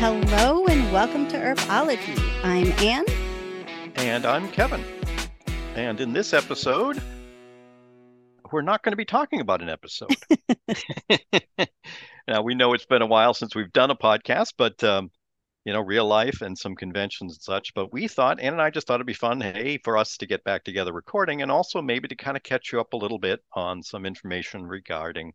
Hello and welcome to Earpology. I'm Anne. And I'm Kevin. And in this episode, we're not going to be talking about an episode. now, we know it's been a while since we've done a podcast, but, um, you know, real life and some conventions and such. But we thought, Anne and I just thought it'd be fun, hey, for us to get back together recording and also maybe to kind of catch you up a little bit on some information regarding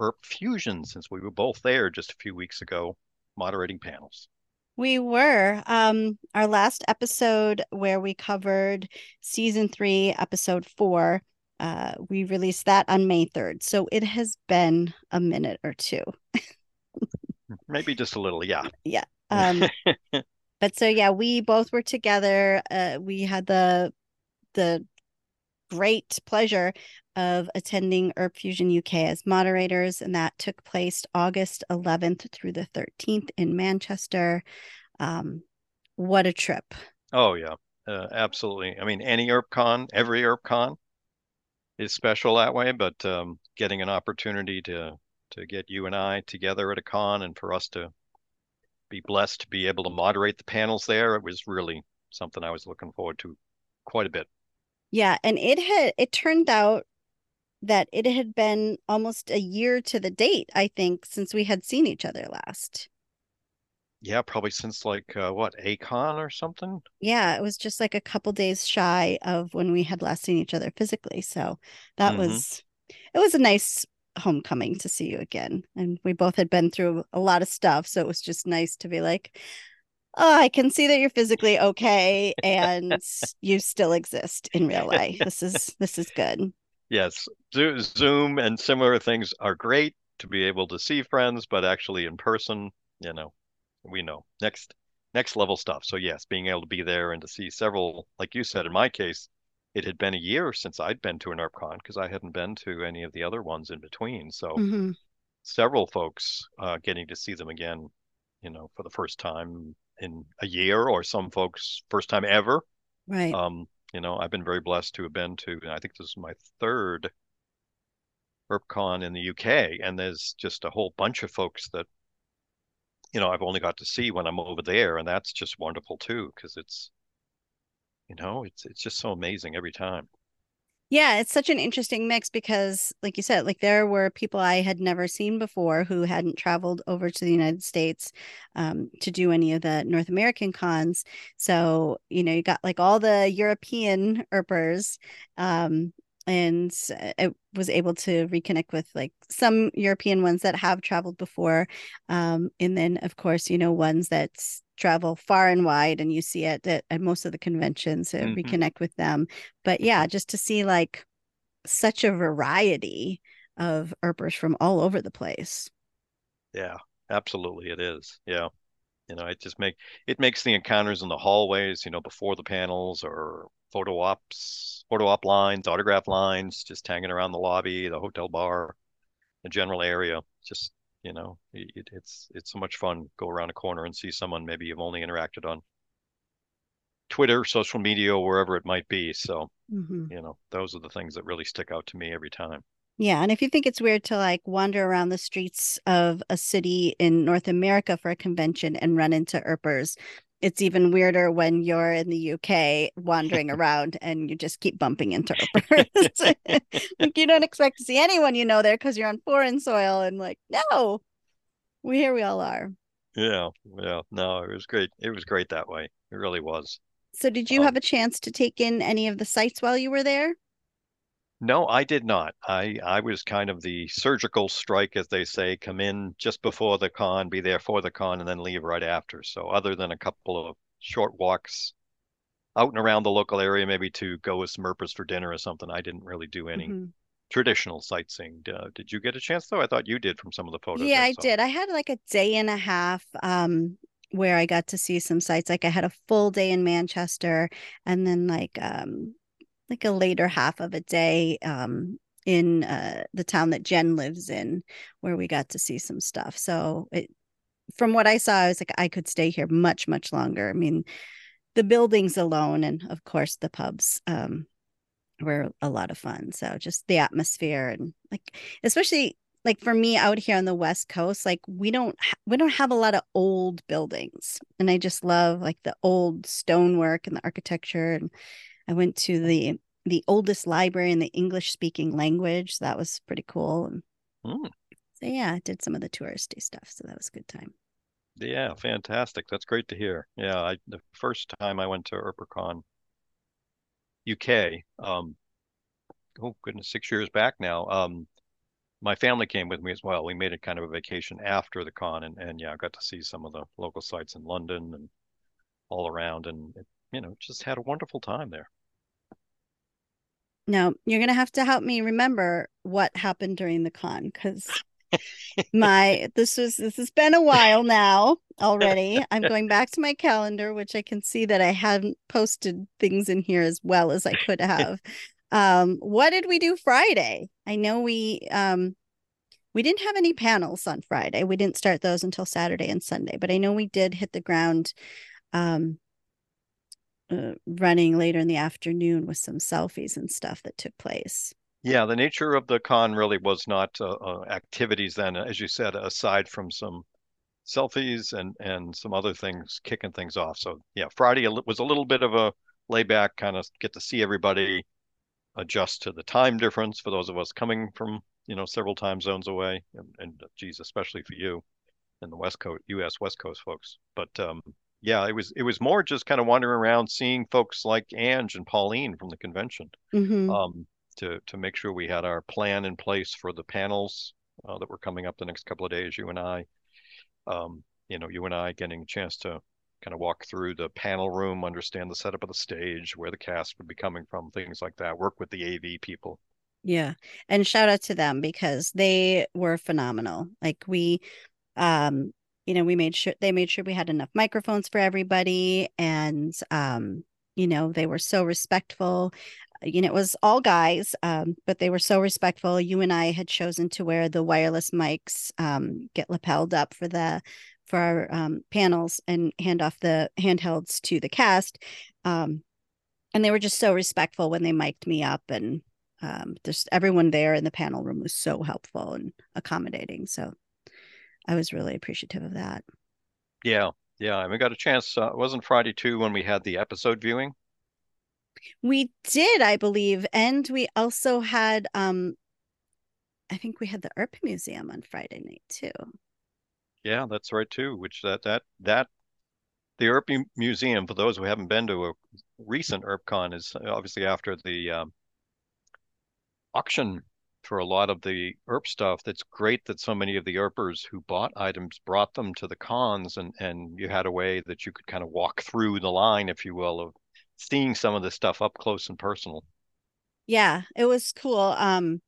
EarpFusion, since we were both there just a few weeks ago moderating panels. We were. Um, our last episode where we covered season three, episode four, uh, we released that on May 3rd. So it has been a minute or two. Maybe just a little, yeah. Yeah. Um, but so yeah, we both were together. Uh, we had the the great pleasure of attending EarpFusion UK as moderators, and that took place August 11th through the 13th in Manchester. Um, what a trip! Oh yeah, uh, absolutely. I mean, any EarpCon, every EarpCon is special that way, but um, getting an opportunity to to get you and I together at a con, and for us to be blessed to be able to moderate the panels there, it was really something I was looking forward to quite a bit. Yeah, and it had it turned out that it had been almost a year to the date, I think, since we had seen each other last. Yeah, probably since like uh, what, ACON or something? Yeah, it was just like a couple days shy of when we had last seen each other physically. So that mm-hmm. was it was a nice homecoming to see you again. And we both had been through a lot of stuff, so it was just nice to be like, oh, I can see that you're physically okay and you still exist in real life. This is this is good. Yes, Zoom and similar things are great to be able to see friends, but actually in person, you know, we know next next level stuff. So yes, being able to be there and to see several, like you said, in my case, it had been a year since I'd been to an EarpCon because I hadn't been to any of the other ones in between. So mm-hmm. several folks uh, getting to see them again, you know, for the first time in a year, or some folks first time ever. Right. Um, you know, I've been very blessed to have been to. I think this is my third EarpCon in the UK, and there's just a whole bunch of folks that you know I've only got to see when I'm over there, and that's just wonderful too because it's you know it's it's just so amazing every time. Yeah, it's such an interesting mix because, like you said, like there were people I had never seen before who hadn't traveled over to the United States um, to do any of the North American cons. So, you know, you got like all the European Earpers um, and I was able to reconnect with like some European ones that have traveled before, um, and then of course you know ones that travel far and wide, and you see it at, at most of the conventions to mm-hmm. reconnect with them. But yeah, just to see like such a variety of Earpers from all over the place. Yeah, absolutely, it is. Yeah, you know, it just make it makes the encounters in the hallways, you know, before the panels or photo ops, photo op lines, autograph lines, just hanging around the lobby, the hotel bar, the general area. Just you know, it, it's it's so much fun. Go around a corner and see someone maybe you've only interacted on Twitter, social media, or wherever it might be. So mm-hmm. you know, those are the things that really stick out to me every time. Yeah, and if you think it's weird to like wander around the streets of a city in North America for a convention and run into Earpers, it's even weirder when you're in the UK wandering around and you just keep bumping into like you don't expect to see anyone you know there because you're on foreign soil and like, no, we here we all are. Yeah, yeah. No, it was great. It was great that way. It really was. So did you um, have a chance to take in any of the sites while you were there? No, I did not. I I was kind of the surgical strike, as they say, come in just before the con, be there for the con, and then leave right after. So other than a couple of short walks out and around the local area, maybe to go with some Earpers for dinner or something, I didn't really do any mm-hmm. traditional sightseeing. Uh, did you get a chance though? I thought you did from some of the photos. Yeah, I, I did. I had like a day and a half um, where I got to see some sites. Like I had a full day in Manchester, and then like um, like a later half of a day um, in uh, the town that Jen lives in, where we got to see some stuff. So it, from what I saw, I was like, I could stay here much, much longer. I mean, the buildings alone, and of course the pubs, um, were a lot of fun. So just the atmosphere and like, especially like for me out here on the west coast like we don't ha- we don't have a lot of old buildings and i just love like the old stonework and the architecture and i went to the the oldest library in the english speaking language so that was pretty cool and Mm. so yeah i did some of the touristy stuff so that was a good time Yeah, fantastic. That's great to hear. Yeah, I the first time I went to ErperCon UK, um, oh goodness, six years back now. Um, my family came with me as well. We made it kind of a vacation after the con, and and yeah, I got to see some of the local sites in London and all around, and it, you know, just had a wonderful time there. Now you're gonna have to help me remember what happened during the con because my this was this has been a while now already. I'm going back to my calendar which i can see that i hadn't posted things in here as well as i could have. Um what did we do friday? I know we um we didn't have any panels on friday. We didn't start those until saturday and sunday but i know we did hit the ground um uh, running later in the afternoon with some selfies and stuff that took place Yeah, the nature of the con really was not uh, uh, activities then, as you said, aside from some selfies and and some other things kicking things off. So yeah, Friday was a little bit of a layback, kind of get to see everybody, adjust to the time difference for those of us coming from, you know, several time zones away, and, and geez, especially for you and the West Coast, U.S. West Coast folks. But um, yeah, it was it was more just kind of wandering around, seeing folks like Ange and Pauline from the convention Mhm. um, to to make sure we had our plan in place for the panels uh, that were coming up the next couple of days. You and I, um, you know, you and I getting a chance to kind of walk through the panel room, understand the setup of the stage, where the cast would be coming from, things like that. Work with the AV people. Yeah. And shout out to them because they were phenomenal. Like we um you know, we made sure they made sure we had enough microphones for everybody and um you know, they were so respectful. You know, it was all guys, um, but they were so respectful. You and I had chosen to wear the wireless mics, um, get lapelled up for the for our um, panels and hand off the handhelds to the cast. Um, and they were just so respectful when they mic'd me up and um, just everyone there in the panel room was so helpful and accommodating. So I was really appreciative of that. Yeah, yeah. And we got a chance. Uh, it wasn't Friday too when we had the episode viewing. We did, I believe, and we also had um I think we had the Earp Museum on Friday night too. Yeah, that's right too. Which that that that the Earp Museum, for those who haven't been to a recent EarpCon, is obviously after the um, auction for a lot of the Earp stuff. That's great that so many of the Earpers who bought items brought them to the cons, and and you had a way that you could kind of walk through the line, if you will, of seeing some of this stuff up close and personal. Yeah, it was cool. Um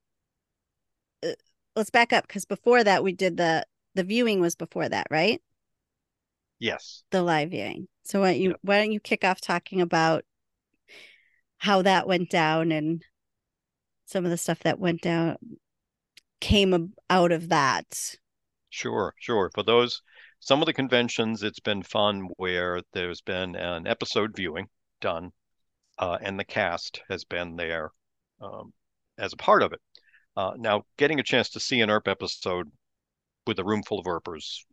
uh, let's back up because before that we did the the viewing was before that, right? Yes. The live viewing. So why don't you Yeah. why don't you kick off talking about how that went down and some of the stuff that went down came out of that. Sure, sure. For those, some of the conventions, it's been fun where there's been an episode viewing done, uh, and the cast has been there um, as a part of it. Uh, now, getting a chance to see an Earp episode with a room full of Earpers,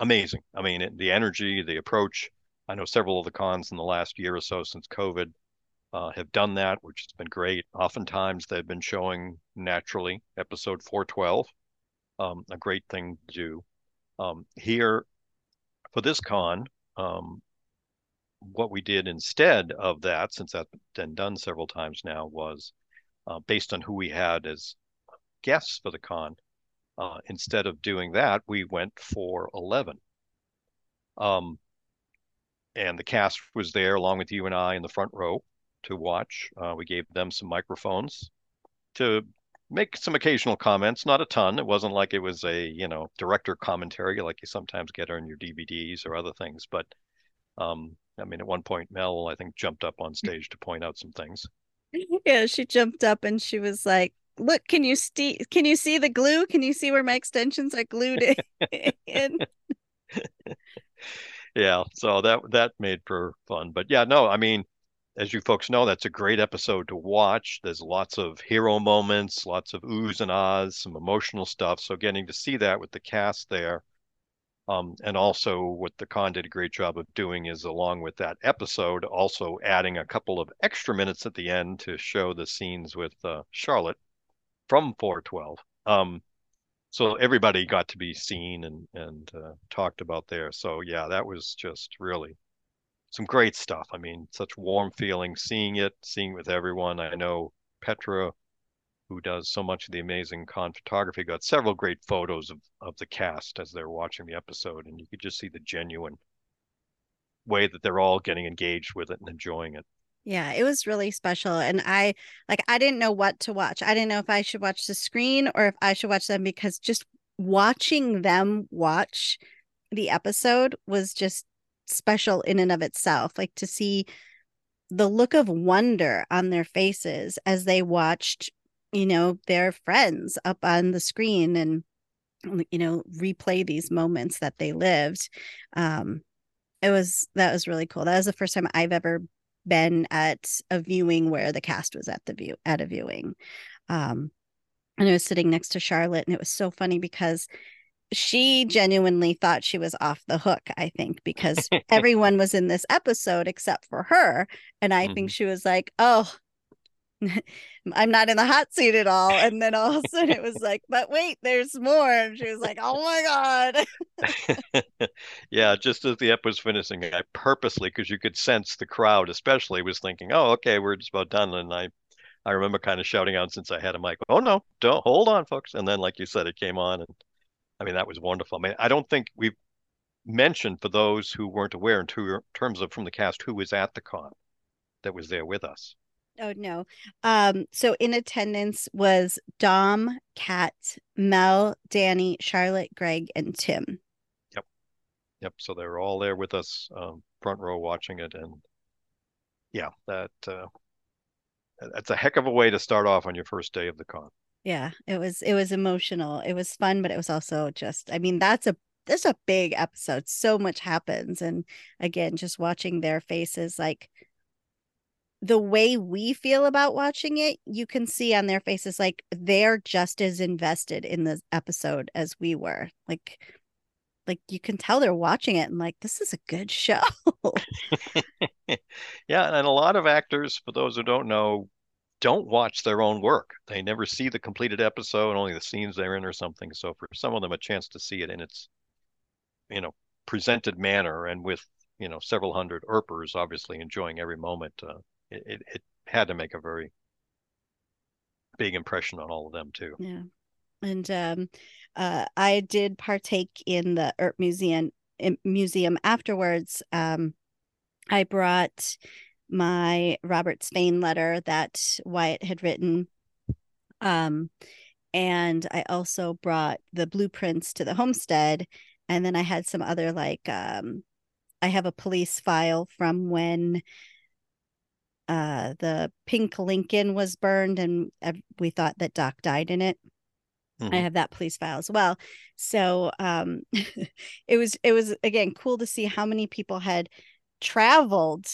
amazing. I mean, it, the energy, the approach. I know several of the cons in the last year or so since COVID uh, have done that, which has been great. Oftentimes, they've been showing naturally episode 412 um, a great thing to do. Um, here for this con, um, what we did instead of that, since that's been done several times now, was uh, based on who we had as guests for the con. Uh, instead of doing that, we went for 11. Um, and the cast was there along with you and I in the front row to watch. Uh, we gave them some microphones to make some occasional comments, not a ton. It wasn't like it was a, you know, director commentary like you sometimes get on your DVDs or other things. But um, I mean, at one point, Mel, I think, jumped up on stage to point out some things. Yeah, she jumped up and she was like, "Look, can you see can you see the glue? Can you see where my extensions are glued in?" Yeah, so that that made for fun. But yeah, no, I mean, as you folks know, that's a great episode to watch. There's lots of hero moments, lots of oohs and ahs, some emotional stuff. So getting to see that with the cast there. Um, and also what the con did a great job of doing is along with that episode, also adding a couple of extra minutes at the end to show the scenes with uh, Charlotte from 412. Um, so everybody got to be seen and and uh, talked about there. So yeah, that was just really some great stuff. I mean, such warm feeling seeing it, seeing it with everyone. I know Petra, who does so much of the amazing con photography, got several great photos of, of the cast as they're watching the episode, and you could just see the genuine way that they're all getting engaged with it and enjoying it. Yeah, it was really special. And I like I didn't know what to watch. I didn't know if I should watch the screen or if I should watch them because just watching them watch the episode was just special in and of itself. Like to see the look of wonder on their faces as they watched, you know, their friends up on the screen and you know, replay these moments that they lived. Um it was that was really cool. That was the first time I've ever been at a viewing where the cast was at the view at a viewing. Um and I was sitting next to Charlotte and it was so funny because she genuinely thought she was off the hook, I think, because everyone was in this episode except for her. And I mm-hmm. think she was like, oh, I'm not in the hot seat at all. And then all of a sudden it was like, but wait, there's more. And she was like, oh my God. yeah, just as the ep was finishing, I purposely, because you could sense the crowd, especially, was thinking, oh, okay, we're just about done. And I I remember kind of shouting out since I had a mic, oh no, don't hold on, folks. And then, like you said, it came on and I mean, that was wonderful. I mean, I don't think we've mentioned for those who weren't aware in terms of from the cast who was at the con that was there with us. Oh no. Um, so in attendance was Dom, Kat, Mel, Danny, Charlotte, Greg, and Tim. Yep. Yep. So they were all there with us, um, front row watching it. And yeah, that uh, that's a heck of a way to start off on your first day of the con yeah it was it was emotional it was fun but it was also just i mean that's a that's a big episode so much happens and again just watching their faces like the way we feel about watching it you can see on their faces like they're just as invested in the episode as we were like like you can tell they're watching it and like this is a good show. Yeah and a lot of actors for those who don't know don't watch their own work. They never see the completed episode, only the scenes they're in or something. So for some of them, a chance to see it in its, you know, presented manner and with, you know, several hundred erpers obviously enjoying every moment, uh, it, it, it had to make a very big impression on all of them too. Yeah. And um, uh, I did partake in the Earp Museum museum afterwards. Um, I brought my Robert Svane letter that Wyatt had written. Um, and I also brought the blueprints to the homestead. And then I had some other like um, I have a police file from when uh, the pink Lincoln was burned and we thought that Doc died in it. Mm-hmm. I have that police file as well. So um, it was it was again cool to see how many people had traveled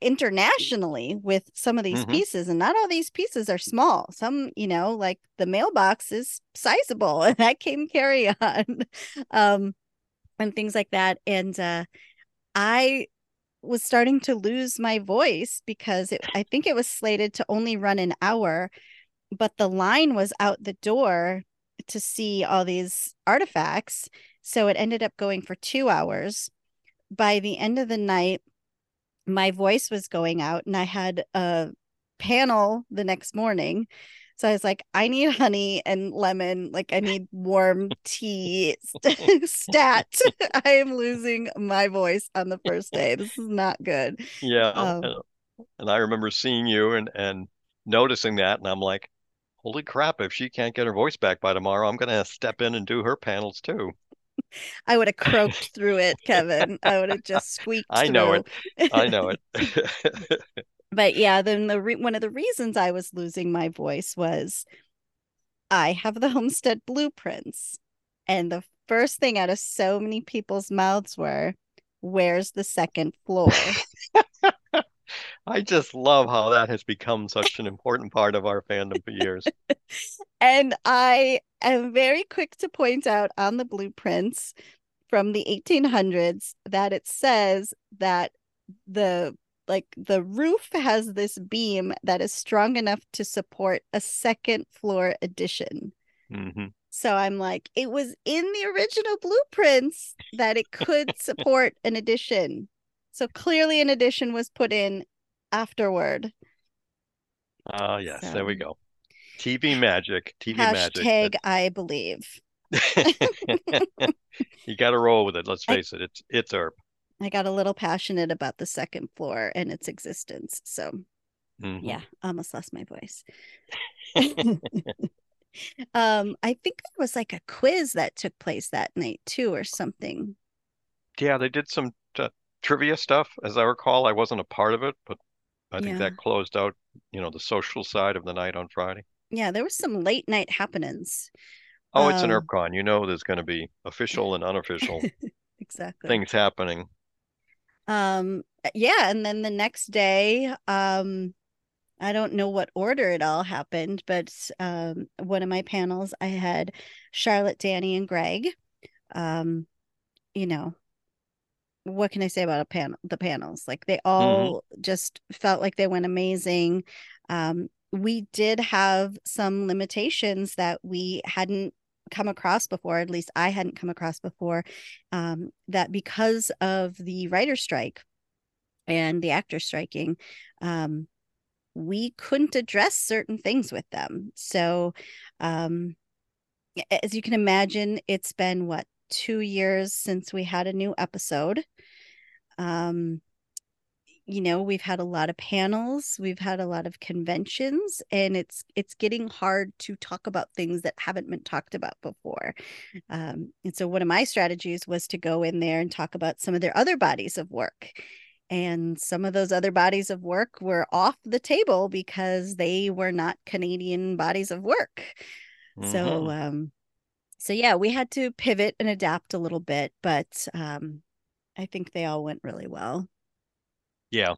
internationally with some of these mm-hmm. pieces and not all these pieces are small some you know like the mailbox is sizable and that came carry on um and things like that and uh i was starting to lose my voice because it, i think it was slated to only run an hour but the line was out the door to see all these artifacts so it ended up going for 2 hours by the end of the night my voice was going out and I had a panel the next morning. So I was like, I need honey and lemon. Like, I need warm tea. Stat. I am losing my voice on the first day. This is not good. Yeah. Um, and I remember seeing you and, and noticing that. And I'm like, holy crap, if she can't get her voice back by tomorrow, I'm going to step in and do her panels too. I would have croaked through it, Kevin. I would have just squeaked. I know through. it. I know it. but yeah, then the re- one of the reasons I was losing my voice was I have the homestead blueprints, and the first thing out of so many people's mouths were, "Where's the second floor?" I just love how that has become such an important part of our fandom for years. and I am very quick to point out on the blueprints from the 1800s that it says that the like the roof has this beam that is strong enough to support a second floor addition. Mm-hmm. So I'm like, it was in the original blueprints that it could support an addition. So clearly an addition was put in afterward. Ah, uh, yes, so, there we go. TV magic. TV hashtag magic. I believe. you got to roll with it. Let's face I, it. It's it's Earp. I got a little passionate about the second floor and its existence. So, mm-hmm. yeah, almost lost my voice. um, I think there was like a quiz that took place that night too, or something. Yeah, they did some t- trivia stuff, as I recall. I wasn't a part of it, but I think yeah. that closed out, you know, the social side of the night on Friday. Yeah, there was some late night happenings. Oh, it's um, an EarpCon. You know, there's going to be official and unofficial exactly things happening. Um, yeah, and then the next day, um, I don't know what order it all happened, but um, one of my panels, I had Charlotte, Danny, and Greg. Um, you know, what can I say about a panel? The panels, like they mm-hmm. all mm-hmm. just felt like they went amazing. Um, we did have some limitations that we hadn't come across before at least i hadn't come across before um, that because of the writer strike and the actor striking um, we couldn't address certain things with them. So, um, as you can imagine, it's been what two years since we had a new episode. Um, you know, we've had a lot of panels, we've had a lot of conventions, and it's it's getting hard to talk about things that haven't been talked about before. Um, and so, one of my strategies was to go in there and talk about some of their other bodies of work and some of those other bodies of work were off the table because they were not Canadian bodies of work. Mm-hmm. So um so yeah, we had to pivot and adapt a little bit, but um I think they all went really well. Yeah.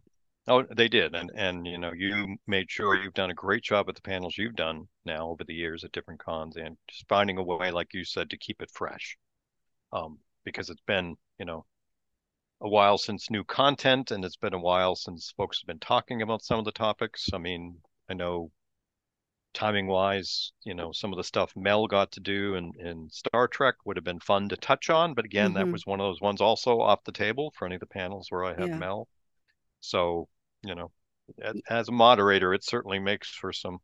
Oh, they did. And and you know, you made sure you've done a great job at the panels you've done now over the years at different cons and just finding a way, like you said, to keep it fresh. Um, because it's been, you know, a while since new content, and it's been a while since folks have been talking about some of the topics. I mean, I know timing wise, you know, some of the stuff Mel got to do in, in Star Trek would have been fun to touch on. But again, mm-hmm. that was one of those ones also off the table for any of the panels where I had yeah. Mel. So, you know, as a moderator, it certainly makes for some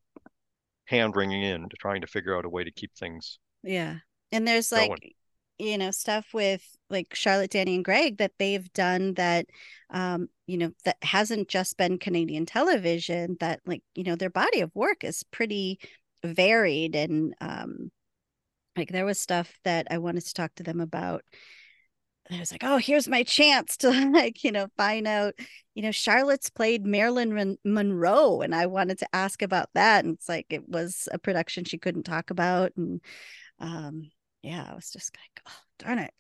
hand wringing in to trying to figure out a way to keep things. Yeah. And there's like, going you know stuff with like charlotte danny and greg that they've done that um you know that hasn't just been canadian television that like you know their body of work is pretty varied and um like there was stuff that i wanted to talk to them about I was like, oh, here's my chance to like, you know, find out, you know, Charlotte's played Marilyn Monroe, and I wanted to ask about that. And it's like it was a production she couldn't talk about, and um, yeah, I was just like, oh, darn it.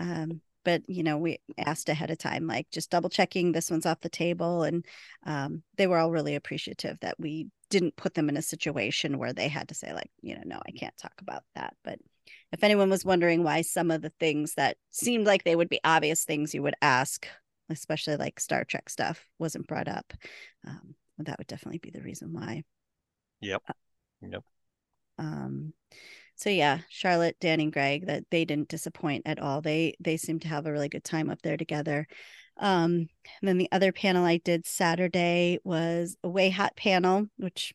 Um, but you know, we asked ahead of time, like just double checking this one's off the table, and um, they were all really appreciative that we didn't put them in a situation where they had to say, like, you know, no, I can't talk about that. But if anyone was wondering why some of the things that seemed like they would be obvious things you would ask, especially like Star Trek stuff, wasn't brought up, um, that would definitely be the reason why. Yep. Uh, yep. Um, so yeah, Charlotte, Dan, and Greg that they didn't disappoint at all. They they seemed to have a really good time up there together. Um, and then the other panel I did Saturday was a way hot panel, which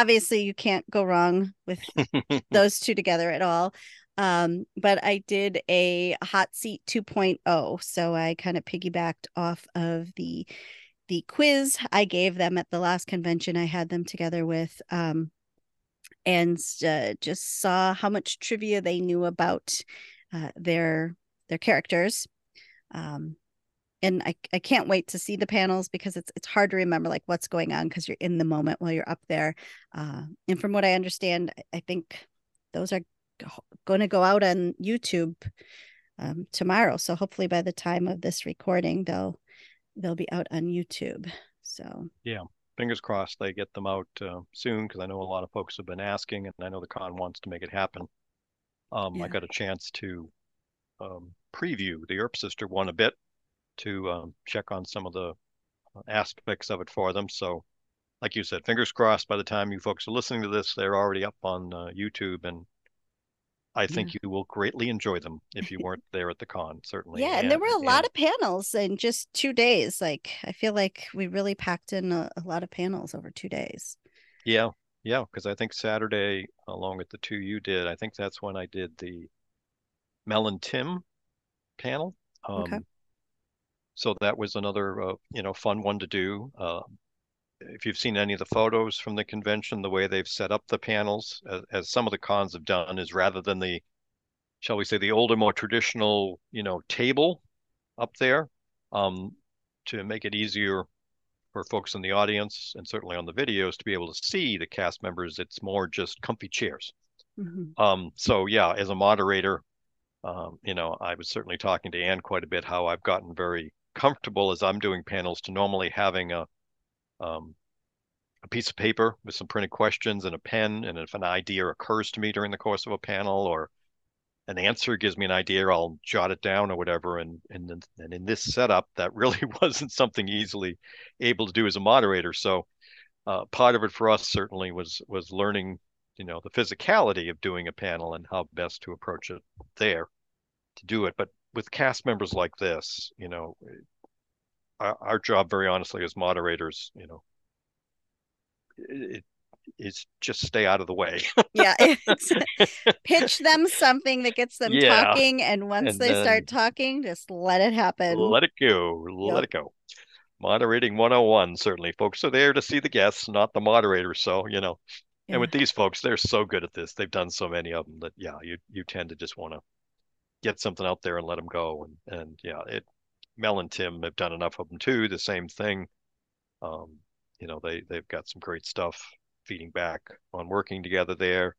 obviously you can't go wrong with those two together at all. Um, but I did a hot seat 2.0. So I kind of piggybacked off of the the quiz I gave them at the last convention I had them together with. Um, and uh, just saw how much trivia they knew about uh, their their characters. Um, and I, I can't wait to see the panels because it's it's hard to remember like what's going on because you're in the moment while you're up there. Uh, and from what I understand, I think those are going to go out on YouTube um, tomorrow. So hopefully by the time of this recording, they'll they'll be out on YouTube. So yeah, fingers crossed they get them out uh, soon because I know a lot of folks have been asking, and I know the con wants to make it happen. Um, yeah. I got a chance to um, preview the Earp Sister one a bit to um, check on some of the aspects of it for them. So, like you said, fingers crossed. By the time you folks are listening to this, they're already up on uh, YouTube, and I think yeah. you will greatly enjoy them if you weren't there at the con. Certainly, yeah. And, and there were a and, lot of panels in just two days. Like I feel like we really packed in a, a lot of panels over two days. Yeah, yeah. Because I think Saturday, along with the two you did, I think that's when I did the Mel and Tim panel. Um, okay so that was another uh, you know fun one to do. Uh, if you've seen any of the photos from the convention, the way they've set up the panels, as, as, some of the cons have done, is rather than the, shall we say, the older, more traditional, you know, table up there, um, to make it easier for folks in the audience and certainly on the videos to be able to see the cast members. It's more just comfy chairs. Mm-hmm. Um, so yeah, as a moderator, um, you know, I was certainly talking to Anne quite a bit how I've gotten very comfortable as I'm doing panels to normally having a um, a piece of paper with some printed questions and a pen, and if an idea occurs to me during the course of a panel or an answer gives me an idea, I'll jot it down or whatever. And and and in this setup, that really wasn't something easily able to do as a moderator. So uh, part of it for us certainly was was learning, you know, the physicality of doing a panel and how best to approach it there to do it. But with cast members like this, you know, our, our job, very honestly, as moderators, you know, it, is just stay out of the way. yeah. pitch them something that gets them yeah. talking. And once and they start talking, just let it happen. Let it go. Let yep. it go. Moderating 101, certainly. Folks are there to see the guests, not the moderator. So, you know, yeah. and with these folks, they're so good at this. They've done so many of them that, yeah, you, you tend to just want to get something out there and let them go. And and yeah, it Mel and Tim have done enough of them too. The same thing. Um, you know, they they've got some great stuff feeding back on working together there.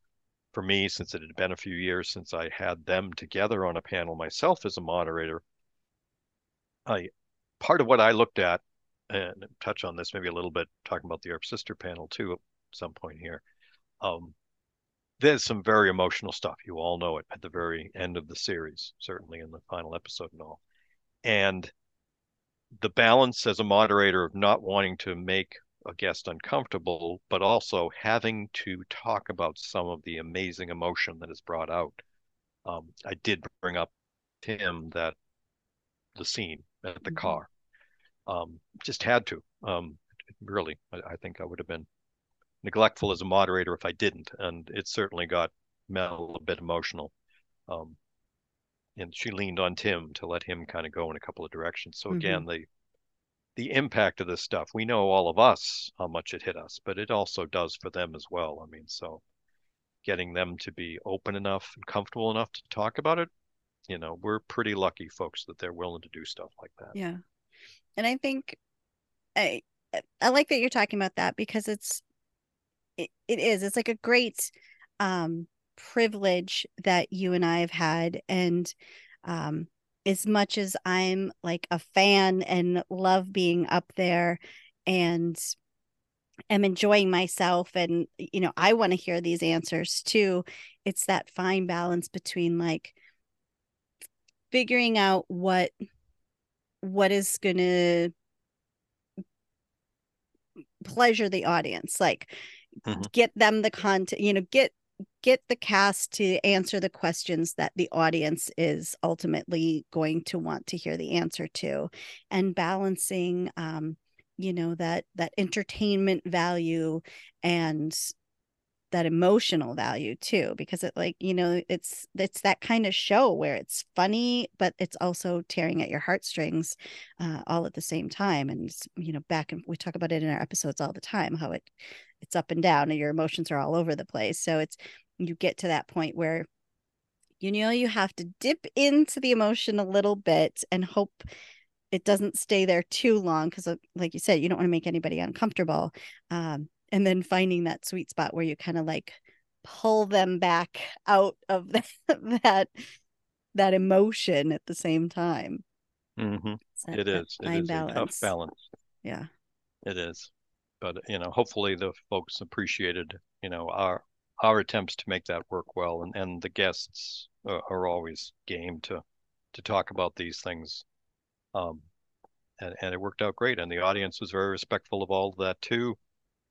For me, since it had been a few years since I had them together on a panel myself as a moderator, I part of what I looked at and touch on this maybe a little bit, talking about the Earp Sister panel too at some point here. Um, there's some very emotional stuff. You all know it at the very end of the series, certainly in the final episode and all. And the balance as a moderator of not wanting to make a guest uncomfortable, but also having to talk about some of the amazing emotion that is brought out. Um, I did bring up Tim that the scene at the mm-hmm. car. Um, just had to. Um, really, I, I think I would have been neglectful as a moderator if I didn't, and it certainly got Mel a bit emotional. Um, and she leaned on Tim to let him kind of go in a couple of directions. So again, mm-hmm. the the impact of this stuff, we know all of us how much it hit us, but it also does for them as well. I mean, so getting them to be open enough and comfortable enough to talk about it, you know, we're pretty lucky folks that they're willing to do stuff like that. Yeah. And I think I I like that you're talking about that because it's it, it is. It's like a great um privilege that you and I have had. And um as much as I'm like a fan and love being up there and am enjoying myself and you know I want to hear these answers too it's that fine balance between like figuring out what what is going to pleasure the audience. Like mm-hmm. get them the content you know get get the cast to answer the questions that the audience is ultimately going to want to hear the answer to and balancing um you know that that entertainment value and that emotional value too because it like you know it's it's that kind of show where it's funny but it's also tearing at your heartstrings uh, all at the same time and you know back and we talk about it in our episodes all the time how it it's up and down and your emotions are all over the place. So it's you get to that point where you know you have to dip into the emotion a little bit and hope it doesn't stay there too long because like you said you don't want to make anybody uncomfortable um, and then finding that sweet spot where you kind of like pull them back out of that that, that emotion at the same time. Mm-hmm. it is. It is balance. a tough balance. Yeah. It is, but you know, hopefully the folks appreciated you know our our attempts to make that work well, and and the guests are, are always game to to talk about these things. Um, and, and it worked out great, and the audience was very respectful of all of that too.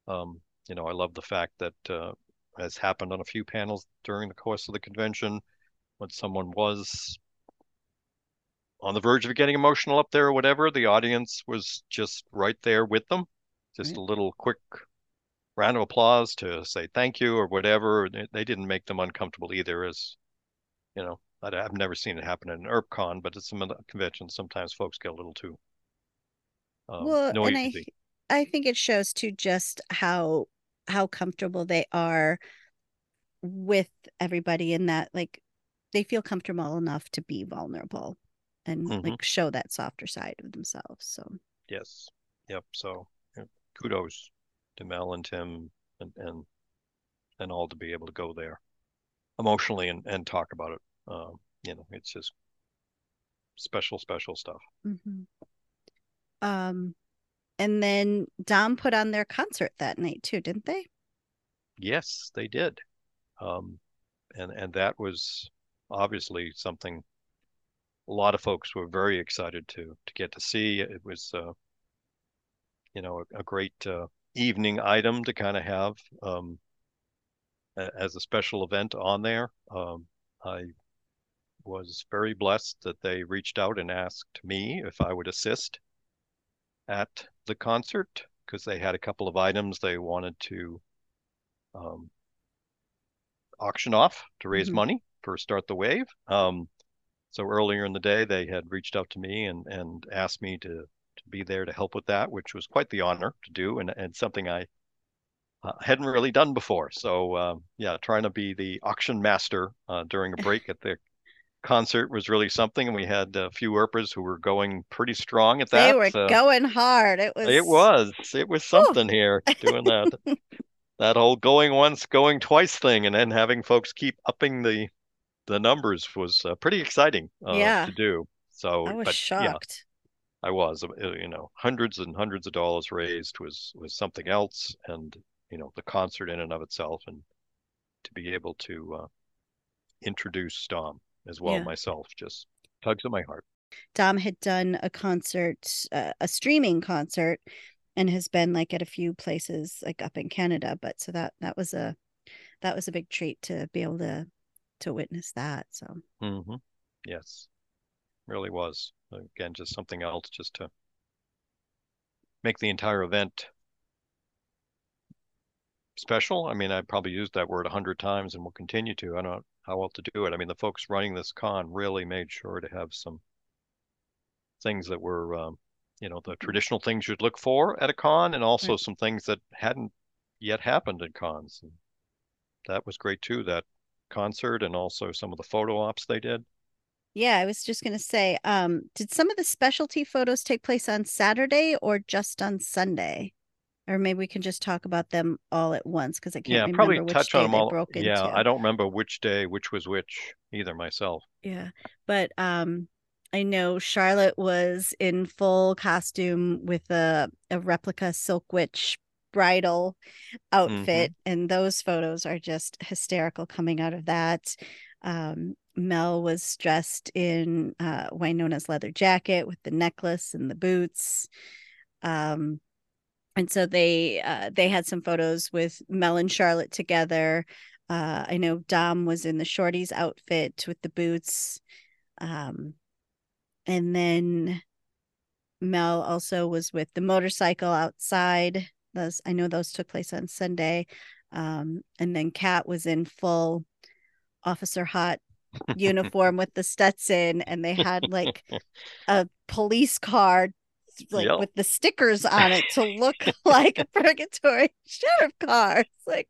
Um, you know, I love the fact that uh, has happened on a few panels during the course of the convention when someone was on the verge of getting emotional up there or whatever, the audience was just right there with them. Just right. a little quick round of applause to say thank you or whatever. They didn't make them uncomfortable either, as you know. I've never seen it happen at an EarpCon, but at some conventions, sometimes folks get a little too um, well, noisy. and I, I think it shows too just how how comfortable they are with everybody in that like they feel comfortable enough to be vulnerable and mm-hmm. like show that softer side of themselves so yes yep so kudos to mel and tim and and and all to be able to go there emotionally and, and talk about it um, you know it's just special special stuff mm-hmm. um and then dom put on their concert that night too didn't they yes they did um and and that was obviously something a lot of folks were very excited to to get to see. It was, uh, you know, a, a great uh, evening item to kind of have um, as a special event on there. Um, I was very blessed that they reached out and asked me if I would assist at the concert because they had a couple of items they wanted to um, auction off to raise mm-hmm. money for Start the Wave. Um, so earlier in the day, they had reached out to me and, and asked me to, to be there to help with that, which was quite the honor to do and, and something I uh, hadn't really done before. So uh, yeah, trying to be the auction master uh, during a break at the concert was really something. And we had a few Earpers who were going pretty strong at that. They were going hard. It was. It was. It was something here doing that. that whole going once, going twice thing, and then having folks keep upping the the numbers was uh, pretty exciting uh, yeah. to do. So I was but, shocked. I was. Uh, you know, hundreds and hundreds of dollars raised was was something else, and you know, the concert in and of itself, and to be able to uh, introduce Dom as well yeah. myself just tugs at my heart. Dom had done a concert, uh, a streaming concert and has been like at a few places like up in Canada. But so that that was a that was a big treat to be able to to witness that. So mm-hmm. yes, really was again just something else just to make the entire event special. I mean, I probably used that word a hundred times and will continue to. I don't know how else to do it. I mean, the folks running this con really made sure to have some things that were um, you know the traditional things you'd look for at a con and also right. some things that hadn't yet happened at cons and that was great too that concert and also some of the photo ops they did yeah i was just going to say um did some of the specialty photos take place on saturday or just on sunday or maybe we can just talk about them all at once because I can't yeah, remember probably which touch on them all. yeah, into. I don't remember which day, which was which either myself. Yeah, but um, I know Charlotte was in full costume with a, a replica Silk Witch bridal outfit, mm-hmm. and those photos are just hysterical coming out of that. Um, Mel was dressed in uh, Wynonna's leather jacket with the necklace and the boots. Um, and so they uh, they had some photos with Mel and Charlotte together. Uh, I know Dom was in the Shorty's outfit with the boots. Um, and then Mel also was with the motorcycle outside. Those I know those took place on Sunday. Um, and then Kat was in full officer hot uniform with the Stetson, and they had like a police car like yep. with the stickers on it to look like a purgatory sheriff car. It's like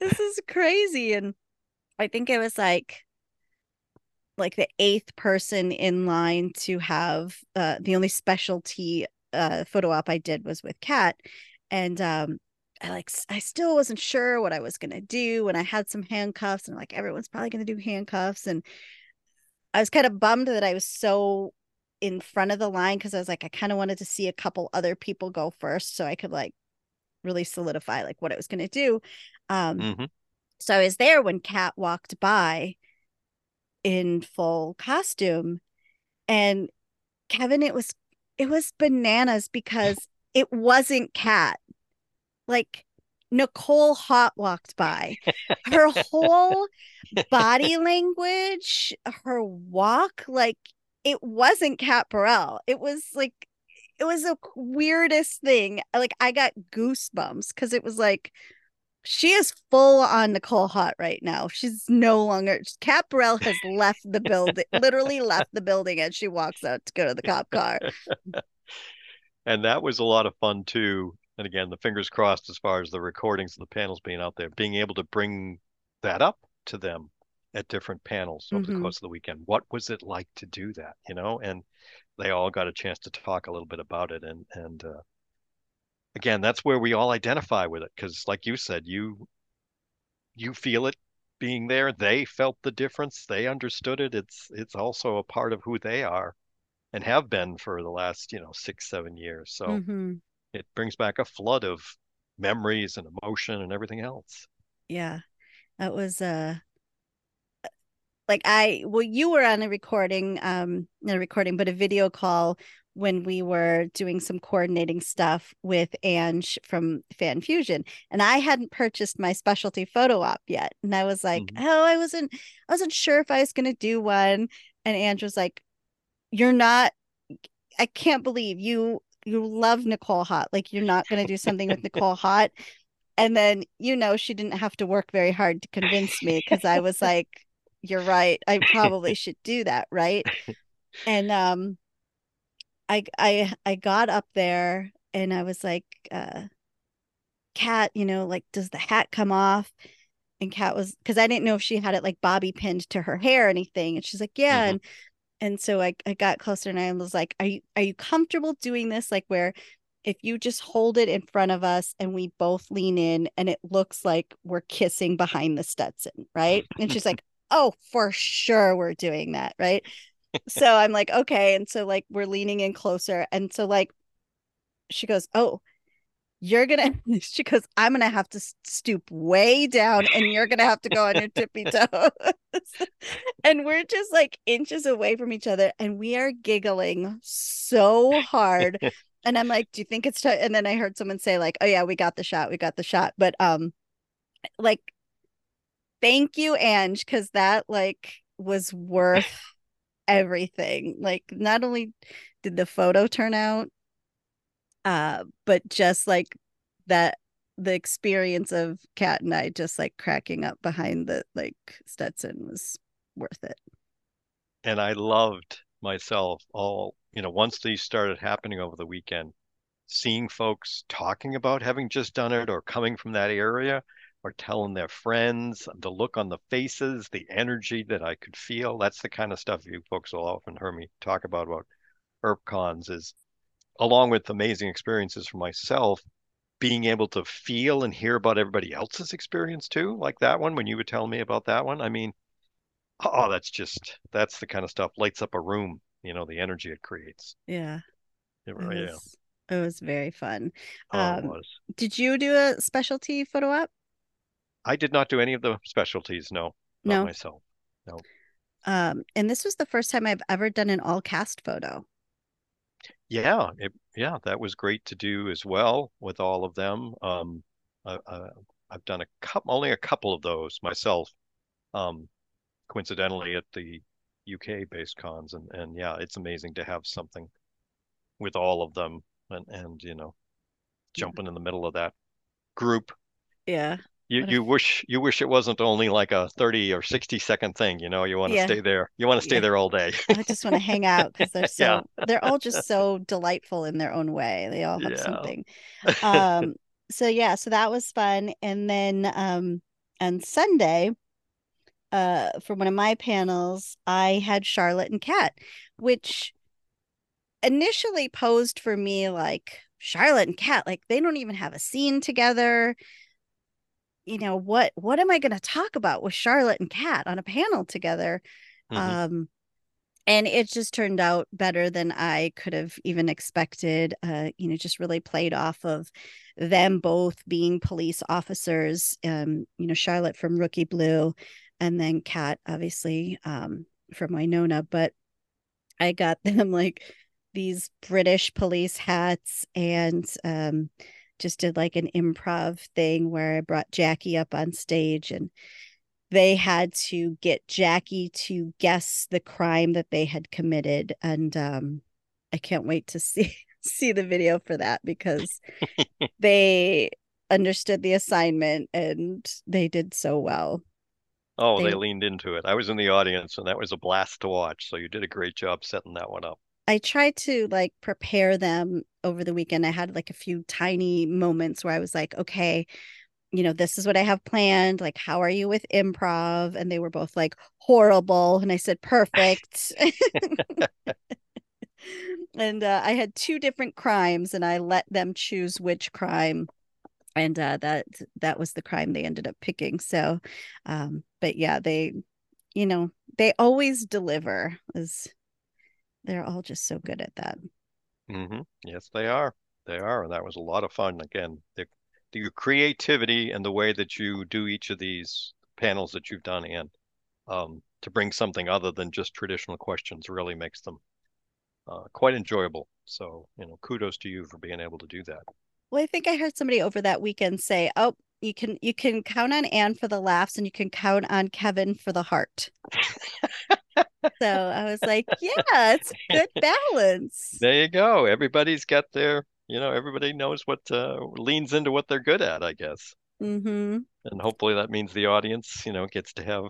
this is crazy. And I think it was like like the eighth person in line to have uh, the only specialty uh, photo op I did was with Kat, and um, I like I still wasn't sure what I was gonna do, when I had some handcuffs, and like everyone's probably gonna do handcuffs, and I was kind of bummed that I was so in front of the line because I was like, I kind of wanted to see a couple other people go first so I could like really solidify like what I was going to do. Um, hmm so I was there when Kat walked by in full costume, and Kevin, it was it was bananas because it wasn't Kat. Like Nicole Haught walked by. Her whole body language, her walk, like it wasn't Kat Barrell. It was like it was the weirdest thing. Like I got goosebumps because it was like she is full on Nicole Haught right now. She's no longer Kat Barrell has left the building, literally left the building as she walks out to go to the cop car. And that was a lot of fun too. And again, the fingers crossed as far as the recordings of the panels being out there, being able to bring that up to them at different panels over the Mhm. course of the weekend. What was it like to do that, you know? And they all got a chance to talk a little bit about it. And and uh, again, that's where we all identify with it because, like you said, you you feel it being there. They felt the difference. They understood it. It's it's also a part of who they are and have been for the last, you know, six, seven years. So Mhm. It brings back a flood of memories and emotion and everything else. Yeah. That was uh like I well you were on a recording um not a recording but a video call when we were doing some coordinating stuff with Ange from Fan Fusion and I hadn't purchased my specialty photo op yet and I was like Mhm. oh I wasn't I wasn't sure if I was going to do one and Ange was like you're not I can't believe you you love Nicole Haught like you're not going to do something with Nicole Haught. And then you know she didn't have to work very hard to convince me because I was like you're right I probably should do that right? And um I I I got up there and I was like uh Kat you know like does the hat come off? And Kat was because I didn't know if she had it like bobby pinned to her hair or anything. And she's like yeah Mhm. and and so I, I got closer and I was like, are you are you comfortable doing this? Like where if you just hold it in front of us and we both lean in and it looks like we're kissing behind the Stetson, right? And she's like, oh, for sure we're doing that, right? So I'm like, okay. And so like we're leaning in closer. And so like she goes, oh, you're gonna she goes i'm gonna have to stoop way down and you're gonna have to go on your tippy toes. And we're just like inches away from each other and we are giggling so hard. And i'm like do you think it's time and then i heard someone say like oh yeah we got the shot we got the shot. But um like thank you ange because that like was worth everything. Like not only did the photo turn out uh but just like that the experience of kat and i just like cracking up behind the like stetson was worth it And I loved myself all, you know, once these started happening over the weekend, seeing folks talking about having just done it or coming from that area or telling their friends, the look on the faces, the energy that I could feel. That's the kind of stuff you folks will often hear me talk about about Earp cons is along with amazing experiences for myself, being able to feel and hear about everybody else's experience too, like that one when you were telling me about that one. I mean, oh, that's just that's the kind of stuff lights up a room, you know, the energy it creates. yeah It it yeah. was it was very fun Oh, um, was. did you do a specialty photo op I did not do any of the specialties, no, not No. myself. No. Um and this was the first time i've ever done an all cast photo Yeah, it, yeah, that was great to do as well with all of them. Um, I, I, I've done a couple, only a couple of those myself, um, coincidentally at the UK-based cons, and and yeah, it's amazing to have something with all of them, and and you know, jumping in the middle of that group. yeah You you wish you wish it wasn't only like a 30 or 60 second thing, you know, you want to Yeah. stay there. You want to stay Yeah. there all day. i just want to hang out because they're so Yeah. they're all just so delightful in their own way they all have something um so yeah so that was fun and then um on sunday uh for one of my panels i had charlotte and kat which initially posed for me like charlotte and kat like they don't even have a scene together you know what what am i going to talk about with charlotte and kat on a panel together Mhm. um and it just turned out better than I could have even expected. Uh, you know, just really played off of them both being police officers. Um, you know, Charlotte from Rookie Blue, and then Kat, obviously, um, from Wynonna But I got them like these British police hats and um, just did like an improv thing where I brought Jackie up on stage and they had to get Jackie to guess the crime that they had committed. And um, I can't wait to see see the video for that because they understood the assignment and they did so well. Oh, they, they leaned into it. I was in the audience and that was a blast to watch. So you did a great job setting that one up. I tried to like prepare them over the weekend. I had like a few tiny moments where I was like, okay, you know, this is what I have planned. Like, how are you with improv? And they were both like, horrible. And I said, perfect. and uh, I had two different crimes and I let them choose which crime. And uh, that that was the crime they ended up picking. So, um, but yeah, they, you know, they always deliver. Is they're all just so good at that. Mm-hmm. Yes, they are. They are. And that was a lot of fun. Again, the your creativity and the way that you do each of these panels that you've done and um, to bring something other than just traditional questions really makes them uh, quite enjoyable. So, you know, kudos to you for being able to do that. Well, I think I heard somebody over that weekend say, "Oh, you can you can count on Anne for the laughs and you can count on Kevin for the heart." so I was like, "Yeah, it's good balance." There you go. Everybody's got their you know, everybody knows what uh, leans into what they're good at, I guess. Mm-hmm. And hopefully that means the audience, you know, gets to have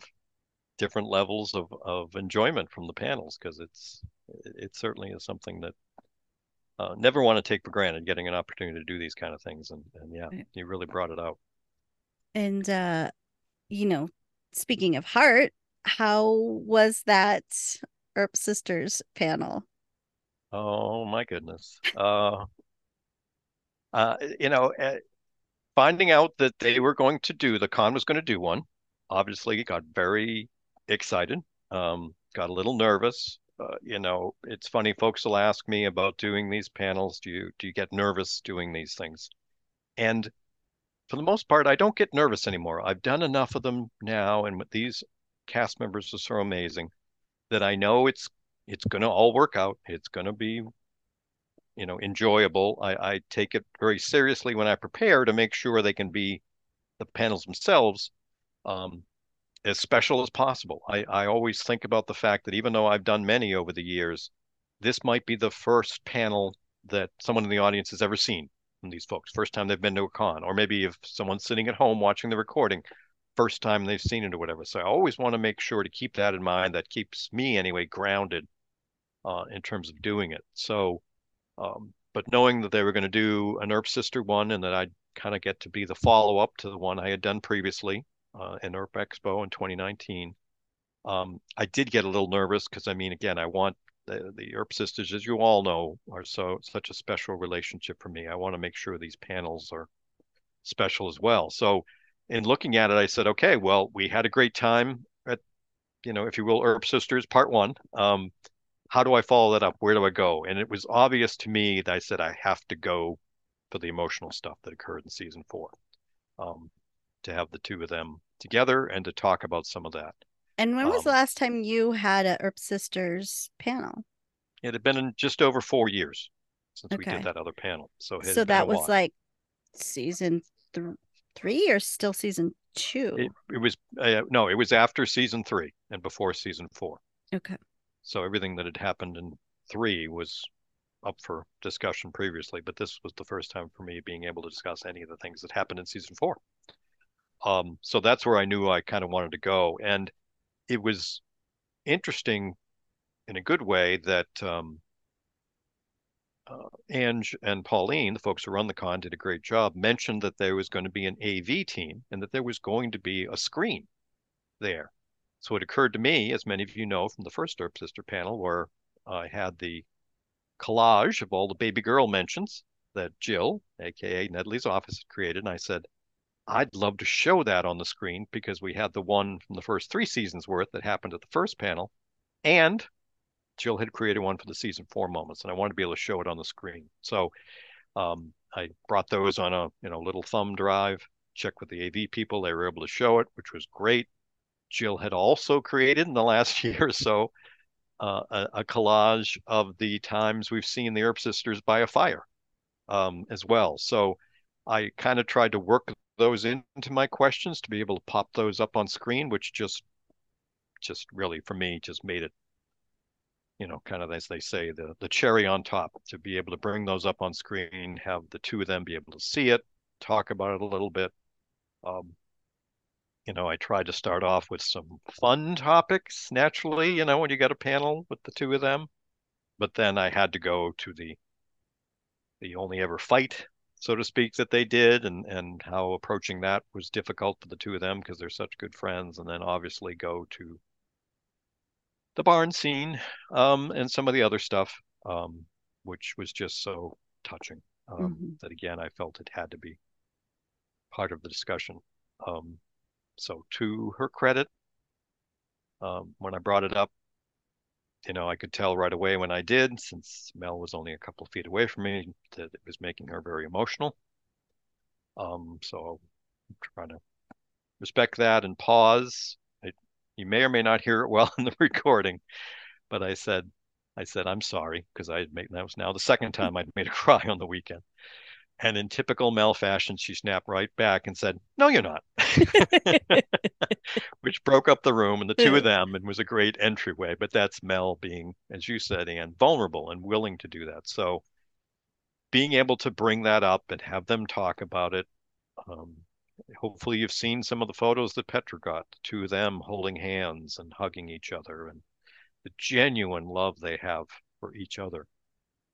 different levels of, of enjoyment from the panels because it's it certainly is something that uh, never want to take for granted getting an opportunity to do these kind of things and, and yeah you really brought it out and uh you know speaking of heart how was that Earp Sisters panel oh my goodness uh uh, you know, uh, finding out that they were going to do the con was going to do one, obviously got very excited. Um, got a little nervous. Uh, you know, it's funny. Folks will ask me about doing these panels. Do you do you get nervous doing these things? And for the most part, I don't get nervous anymore. I've done enough of them now, and these cast members are so amazing that I know it's it's going to all work out. It's going to be you know enjoyable. I, I take it very seriously when I prepare to make sure they can be the panels themselves um, as special as possible. I, I always think about the fact that even though I've done many over the years, this might be the first panel that someone in the audience has ever seen from these folks. First time they've been to a con, or maybe if someone's sitting at home watching the recording, first time they've seen it or whatever. So I always want to make sure to keep that in mind. That keeps me anyway grounded uh, in terms of doing it. So um, but knowing that they were going to do an Earp Sister one and that I'd kind of get to be the follow up to the one I had done previously uh, in Earp Expo in 2019, um, I did get a little nervous because I mean, again, I want the, the Earp Sisters, as you all know, are so such a special relationship for me. I want to make sure these panels are special as well. So, in looking at it, I said, okay, well, we had a great time at, you know, if you will, Earp Sisters Part One. Um, how do I follow that up? Where do I go? And it was obvious to me that I said I have to go for the emotional stuff that occurred in season four, um, to have the two of them together and to talk about some of that. And when was um, the last time you had a Earp Sisters panel? It had been in just over four years since okay. we did that other panel. So so that was like season th- three or still season two? It, it was uh, no, it was after season three and before season four. Okay. So everything that had happened in three was up for discussion previously, but this was the first time for me being able to discuss any of the things that happened in season four. Um, so that's where I knew I kind of wanted to go, and it was interesting in a good way that um, uh, Ange and Pauline, the folks who run the con, did a great job. Mentioned that there was going to be an AV team and that there was going to be a screen there. So it occurred to me, as many of you know from the first Earp Sister panel, where I had the collage of all the baby girl mentions that Jill, aka Nedley's office, had created. And I said, I'd love to show that on the screen because we had the one from the first three seasons worth that happened at the first panel. And Jill had created one for the season four moments, and I wanted to be able to show it on the screen. So um, I brought those on a you know little thumb drive, checked with the AV people. They were able to show it, which was great. Jill had also created in the last year or so uh, a, a, collage of the times we've seen the Earp sisters by a fire um, as well. So I kind of tried to work those into my questions to be able to pop those up on screen, which just just really for me just made it you know kind of as they say the the cherry on top to be able to bring those up on screen have the two of them be able to see it talk about it a little bit. Um, you know i tried to start off with some fun topics naturally you know when you got a panel with the two of them. But then i had to go to the the only ever fight so to speak, that they did, and and how approaching that was difficult for the two of them because they're such good friends, and then obviously go to the barn scene um, and some of the other stuff, um, which was just so touching um, mm-hmm. that again I felt it had to be part of the discussion. Um, so to her credit, um, when I brought it up, you know, I could tell right away when I did, since Mel was only a couple of feet away from me, that it was making her very emotional. Um, so I'm trying to respect that and pause. You may or may not hear it well in the recording, but I said, I said, I'm sorry, because I made, that was now the second time I'd made her cry on the weekend. And in typical Mel fashion, she snapped right back and said, No, you're not. Which broke up the room and the two of them and was a great entryway. But that's Mel being, as you said, and vulnerable and willing to do that. So being able to bring that up and have them talk about it. Um, hopefully, you've seen some of the photos that Petra got, the two of them holding hands and hugging each other and the genuine love they have for each other.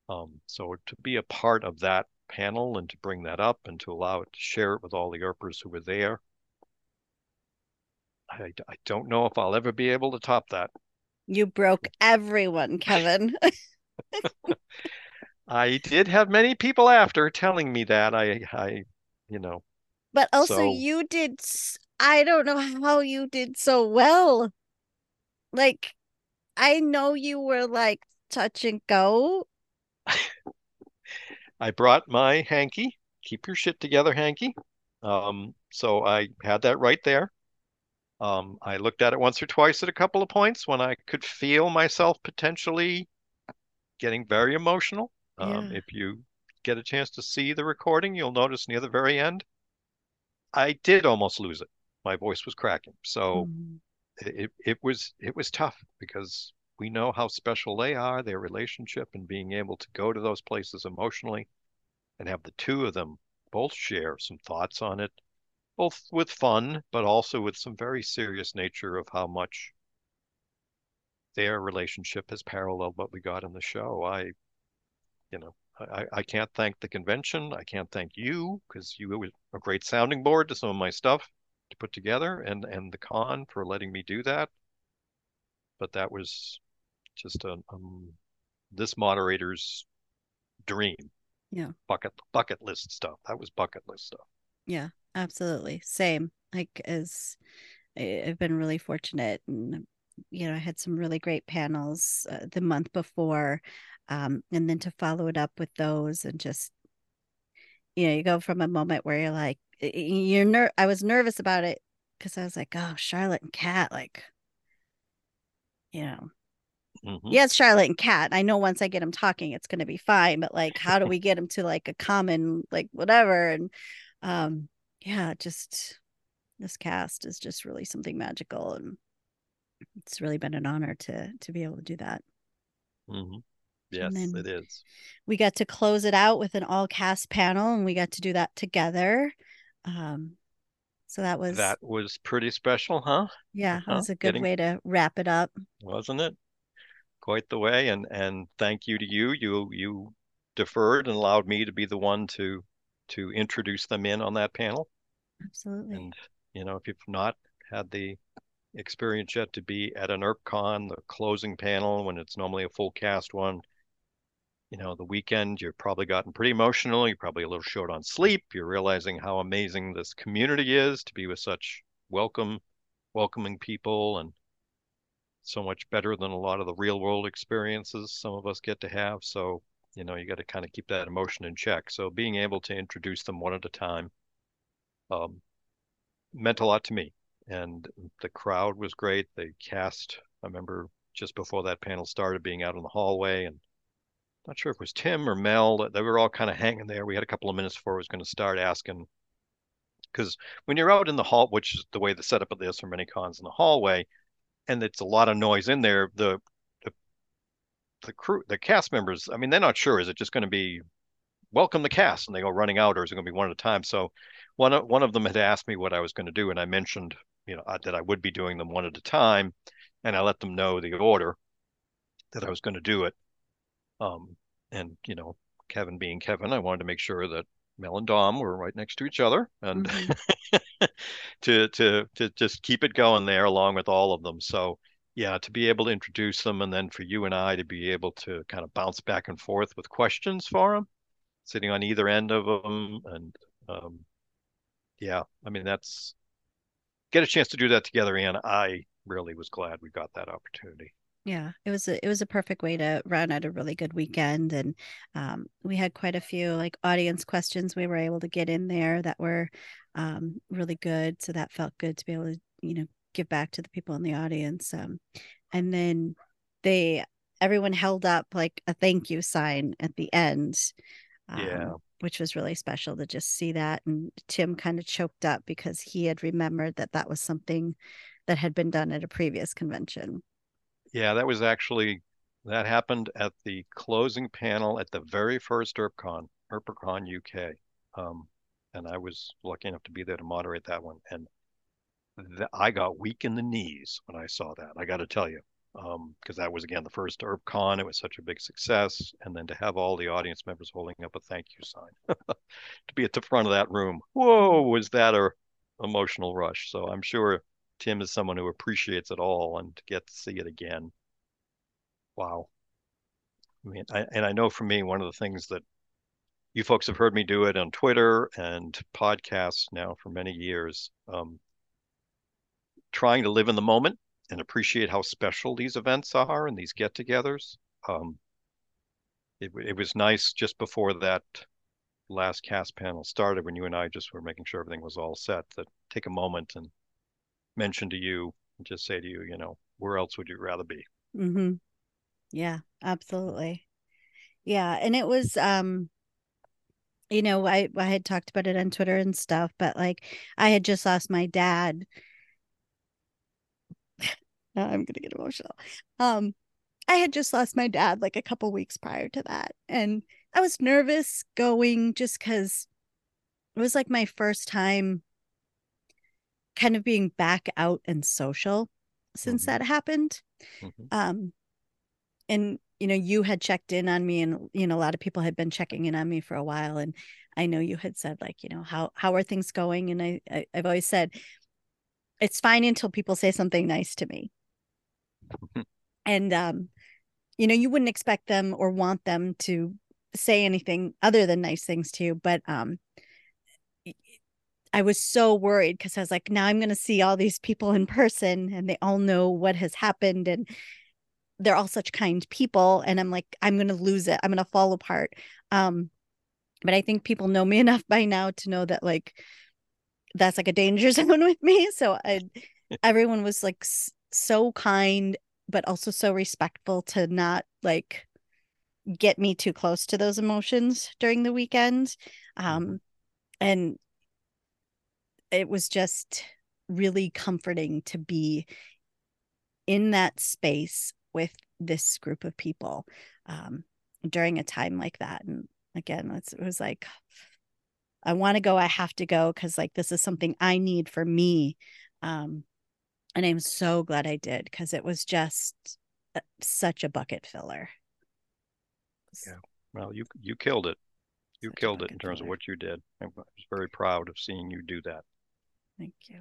Um, so to be a part of that panel and to bring that up and to allow it to share it with all the Earpers who were there. I, I don't know if I'll ever be able to top that. You broke everyone, Kevin. I did have many people after telling me that. I, I, you know. But also, so... you did. I don't know how you did so well. Like, I know you were like touch and go, I brought my hanky. Keep your shit together, hanky. Um, so I had that right there. Um, I looked at it once or twice at a couple of points when I could feel myself potentially getting very emotional. Um, yeah. If you get a chance to see the recording, you'll notice near the very end, I did almost lose it. My voice was cracking. So mm. it, it was it was tough because we know how special they are, their relationship, and being able to go to those places emotionally and have the two of them both share some thoughts on it, both with fun, but also with some very serious nature of how much their relationship has paralleled what we got in the show. I, you know, I, I can't thank the convention. I can't thank you because you were a great sounding board to some of my stuff to put together and, and the con for letting me do that. But that was just a um, this moderator's dream. Yeah. Bucket bucket list stuff. That was bucket list stuff. Yeah, absolutely. Same. Like as I've been really fortunate and you know, I had some really great panels uh, the month before um, and then to follow it up with those and just you know, you go from a moment where you're like you're ner- I was nervous about it because I was like, oh, Charlotte and Kat, like, you know, Mm-hmm. Yes, Charlotte and Kat. I know once I get them talking, it's going to be fine. But like, how do we get them to like a common like whatever? And um, yeah, just this cast is just really something magical, and it's really been an honor to to be able to do that. Mm-hmm. Yes, it is. We got to close it out with an all cast panel, and we got to do that together. Um, so that was that was pretty special, huh? Yeah, uh-huh. was a good Getting... way to wrap it up, wasn't it? quite the way. And and thank you to you. You you deferred and allowed me to be the one to to introduce them in on that panel. Absolutely. And you know, if you've not had the experience yet to be at an EarpCon, the closing panel when it's normally a full cast one, you know, the weekend you've probably gotten pretty emotional. You're probably a little short on sleep. You're realizing how amazing this community is to be with such welcome, welcoming people and so much better than a lot of the real world experiences some of us get to have. So, you know, you got to kind of keep that emotion in check. So being able to introduce them one at a time um, meant a lot to me. And the crowd was great. The cast, I remember just before that panel started being out in the hallway and not sure if it was Tim or Mel, they were all kind of hanging there. We had a couple of minutes before I was going to start asking because when you're out in the hall, which is the way the setup of this for many cons in the hallway, and it's a lot of noise in there, the the the crew, the cast members, I mean, they're not sure. Is it just going to be welcome the cast and they go running out, or is it going to be one at a time? So one of one of them had asked me what I was going to do, and I mentioned, you know, uh, that I would be doing them one at a time, and I let them know the order that I was going to do it. Um, and you know, Kevin being Kevin, I wanted to make sure that Mel and Dom were right next to each other, and mm-hmm. to to to just keep it going there along with all of them. So yeah, to be able to introduce them, and then for you and I to be able to kind of bounce back and forth with questions for them, sitting on either end of them, and um, yeah, I mean that's get a chance to do that together, and I really was glad we got that opportunity yeah it was a it was a perfect way to round out a really good weekend and um, we had quite a few like audience questions we were able to get in there that were um, really good so that felt good to be able to you know give back to the people in the audience um, and then they everyone held up like a thank you sign at the end yeah. um, which was really special to just see that and tim kind of choked up because he had remembered that that was something that had been done at a previous convention yeah, that was actually that happened at the closing panel at the very first EarpCon, EarpCon UK. Um, and I was lucky enough to be there to moderate that one. And I got weak in the knees when I saw that. I got to tell you, because um, that was again the first EarpCon. It was such a big success, and then to have all the audience members holding up a thank you sign, to be at the front of that room, whoa, was that a emotional rush? So I'm sure Tim is someone who appreciates it all, and to get to see it again, wow. I mean, I, and I know for me, one of the things that you folks have heard me do it on Twitter and podcasts now for many years, um, trying to live in the moment and appreciate how special these events are and these get-togethers. Um, it, it was nice just before that last cast panel started when you and I just were making sure everything was all set that take a moment and mention to you just say to you, you know, where else would you rather be? Mm-hmm. Yeah, absolutely. Yeah. And it was, um, you know, I, I had talked about it on Twitter and stuff, but like I had just lost my dad. I'm gonna get emotional. Um, I had just lost my dad like a couple weeks prior to that. And I was nervous going just because it was like my first time kind of being back out and social since mm-hmm. that happened. Mm-hmm. Um, and you know, you had checked in on me, and you know, a lot of people had been checking in on me for a while, and I know you had said like, you know, how how are things going? And I, I I've always said it's fine until people say something nice to me. and um, you know, you wouldn't expect them or want them to say anything other than nice things to you, but um I was so worried because I was like, now I'm going to see all these people in person and they all know what has happened and they're all such kind people. And I'm like, I'm going to lose it. I'm going to fall apart. Um, but I think people know me enough by now to know that like that's like a danger zone with me. So I, everyone was like so kind, but also so respectful to not like get me too close to those emotions during the weekend. Um, mm-hmm. and it was just really comforting to be in that space with this group of people um, during a time like that. And again, it was like, I want to go, I have to go because like this is something I need for me. Um, and I'm so glad I did because it was just such a bucket filler. Yeah. Well, you you killed it. You killed it in terms filler. of what you did. I was very proud of seeing you do that. Thank you.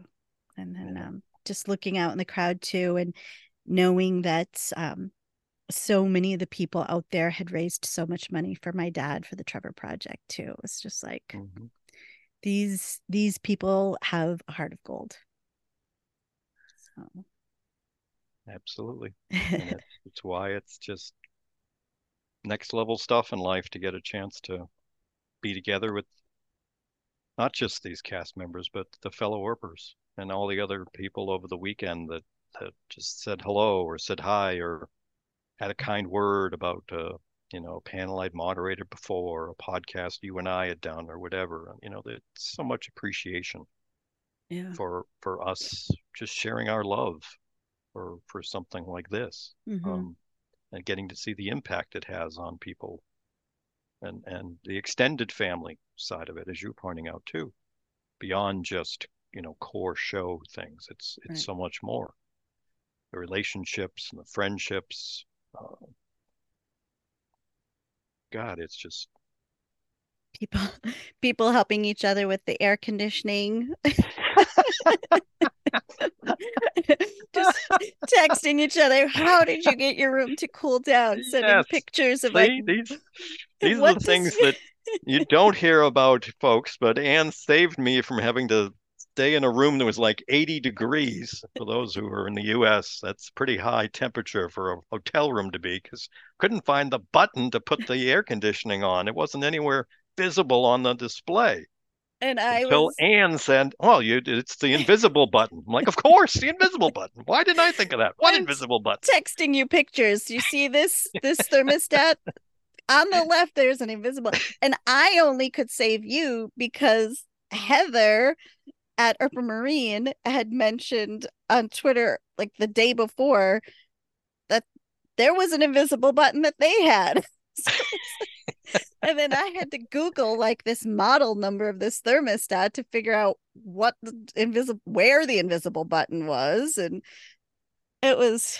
And then um, just looking out in the crowd too, and knowing that um, so many of the people out there had raised so much money for my dad for the Trevor Project too. It was just like mm-hmm. these these people have a heart of gold. So. absolutely. It's, it's why it's just next level stuff in life to get a chance to be together with not just these cast members, but the fellow Earpers and all the other people over the weekend that, that just said hello or said hi or had a kind word about uh, you know a panel I'd moderated before, a podcast you and I had done, or whatever. You know, there's so much appreciation yeah. for for us just sharing our love for for something like this, Mm-hmm. um, and getting to see the impact it has on people, and and the extended family side of it, as you're pointing out too, beyond just you know core show things. It's it's Right. so much more. The relationships and the friendships. Uh, God, it's just People people helping each other with the air conditioning. Just texting each other, how did you get your room to cool down? Sending Yes. pictures of like See, these these are the things that you don't hear about, folks. But Anne saved me from having to stay in a room that was like 80 degrees. For those who are in the U.S., that's pretty high temperature for a hotel room to be, because couldn't find the button to put the air conditioning on. It wasn't anywhere visible on the display. and I Until was Anne said, "Well, you, it's the invisible button." I'm like, "Of course, the invisible button. Why didn't I think of that? What I'm invisible button?" texting you pictures. You see this this thermostat? On the left, there's an invisible, and I only could save you because Heather at Urban Marine had mentioned on Twitter like the day before that there was an invisible button that they had. and then I had to Google like this model number of this thermostat to figure out what the invisible where the invisible button was, and it was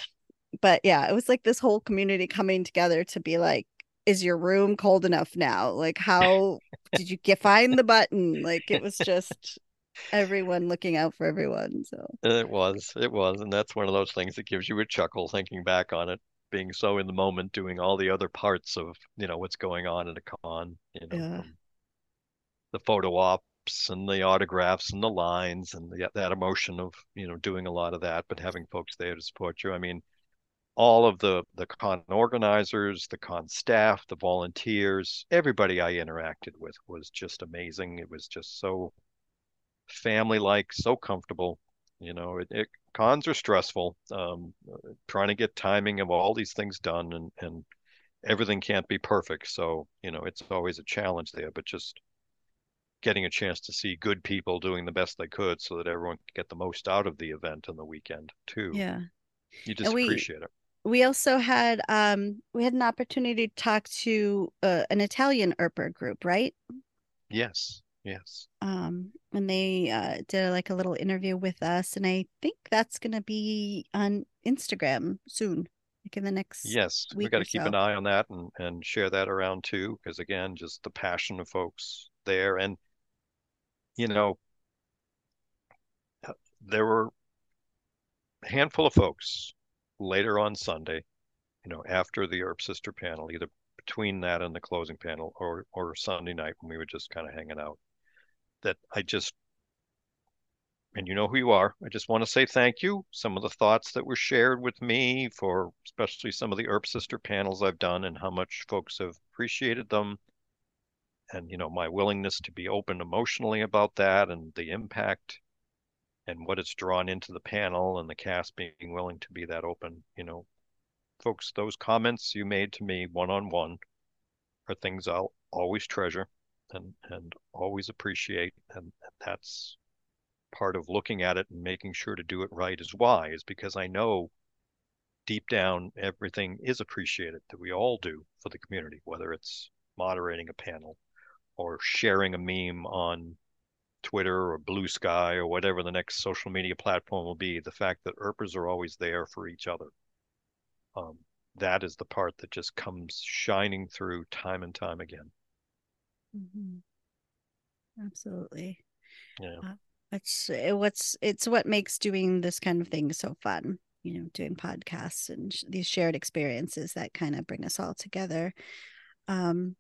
but yeah, it was like this whole community coming together to be like, is your room cold enough now? Like, how did you get find the button? Like, it was just everyone looking out for everyone. So, It was, it was, and that's one of those things that gives you a chuckle thinking back on it, being so in the moment, doing all the other parts of, you know, what's going on at a con, you know, Yeah. the photo ops and the autographs and the lines and the, that emotion of, you know, doing a lot of that, but having folks there to support you. I mean, all of the the con organizers, the con staff, the volunteers, everybody I interacted with was just amazing. It was just so family-like, so comfortable. You know, it, it cons are stressful. Um, trying to get timing of all these things done and and everything can't be perfect. So, you know, it's always a challenge there, but just getting a chance to see good people doing the best they could so that everyone can get the most out of the event and the weekend too. yeah. You just we- appreciate it. We also had um we had an opportunity to talk to uh, an Italian Earper group, right? Yes, yes. Um, and they uh, did like a little interview with us, and I think that's gonna be on Instagram soon, like in the next. Yes, we got to keep so. an eye on that and and share that around too, because again, just the passion of folks there, and you know, uh, there were a handful of folks later on Sunday, you know, after the Earp Sister panel, either between that and the closing panel, or or Sunday night when we were just kind of hanging out, that I just and you know who you are. I just want to say thank you. Some of the thoughts that were shared with me for especially some of the Earp Sister panels I've done and how much folks have appreciated them. And, you know, my willingness to be open emotionally about that and the impact and what it's drawn into the panel and the cast being willing to be that open. You know, folks, those comments you made to me one on one are things I'll always treasure and, and always appreciate. And that's part of looking at it and making sure to do it right is why is because I know deep down everything is appreciated that we all do for the community, whether it's moderating a panel or sharing a meme on Twitter or Bluesky or whatever the next social media platform will be. The fact that Earpers are always there for each other. Um, that is the part that just comes shining through time and time again. Mhm. Absolutely. Yeah. Uh, It's it, what's it's what makes doing this kind of thing so fun. You know, doing podcasts and sh- these shared experiences that kind of bring us all together. Um,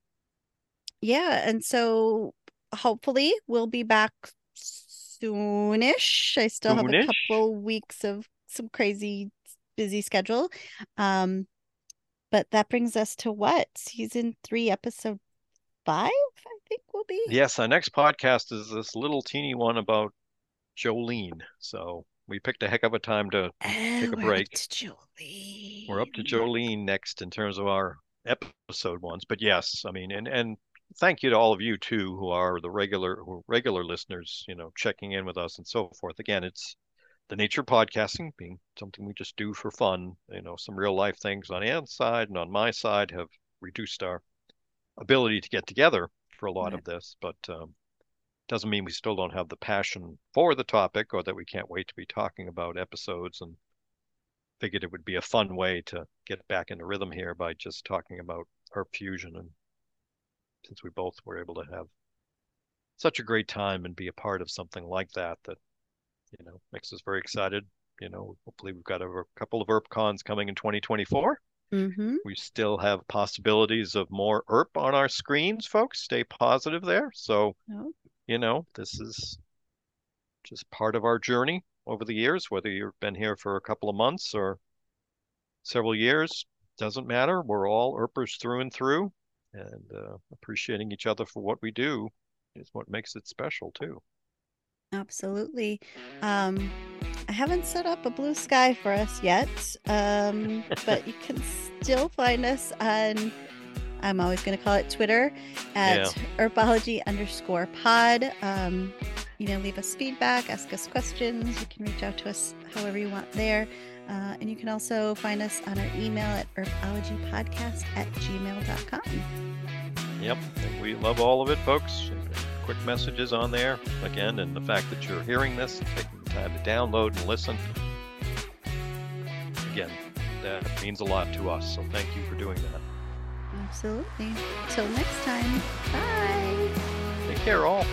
yeah, and so hopefully we'll be back soonish. I still have a couple weeks of some crazy busy schedule. Um, but that brings us to what season three, episode five, I think will be. Yes, our next podcast is this little teeny one about Jolene. So we picked a heck of a time to oh, take a we're break. Up to Jolene. We're up to Jolene next in terms of our episode ones. But yes, I mean, and and thank you to all of you too, who are the regular who regular listeners. You know, checking in with us and so forth. Again, it's the nature of podcasting being something we just do for fun. You know, some real life things on Anne's side and on my side have reduced our ability to get together for a lot of this, but um, doesn't mean we still don't have the passion for the topic or that we can't wait to be talking about episodes and figured it would be a fun way to get back into rhythm here by just talking about EarpFusion and since we both were able to have such a great time and be a part of something like that that you know makes us very excited you know hopefully we've got a couple of Earp cons coming in 2024 Mm-hmm. we still have possibilities of more Earp on our screens, folks. Stay positive there. So, Oh. you know, this is just part of our journey over the years, whether you've been here for a couple of months or several years, doesn't matter. We're all Earpers through and through, and uh, appreciating each other for what we do is what makes it special, too. Absolutely. Um, I haven't set up a blue sky for us yet, um, but you can still find us on, I'm always going to call it Twitter at Earpology underscore pod. Um, you know, leave us feedback, ask us questions. You can reach out to us however you want there. Uh, and you can also find us on our email at earpologypodcast at gmail.com. Yep, and we love all of it, folks. Quick messages on there again, and the fact that you're hearing this, taking the time to download and listen. Again, that means a lot to us. So thank you for doing that. Absolutely. Till next time. Bye. Take care, all.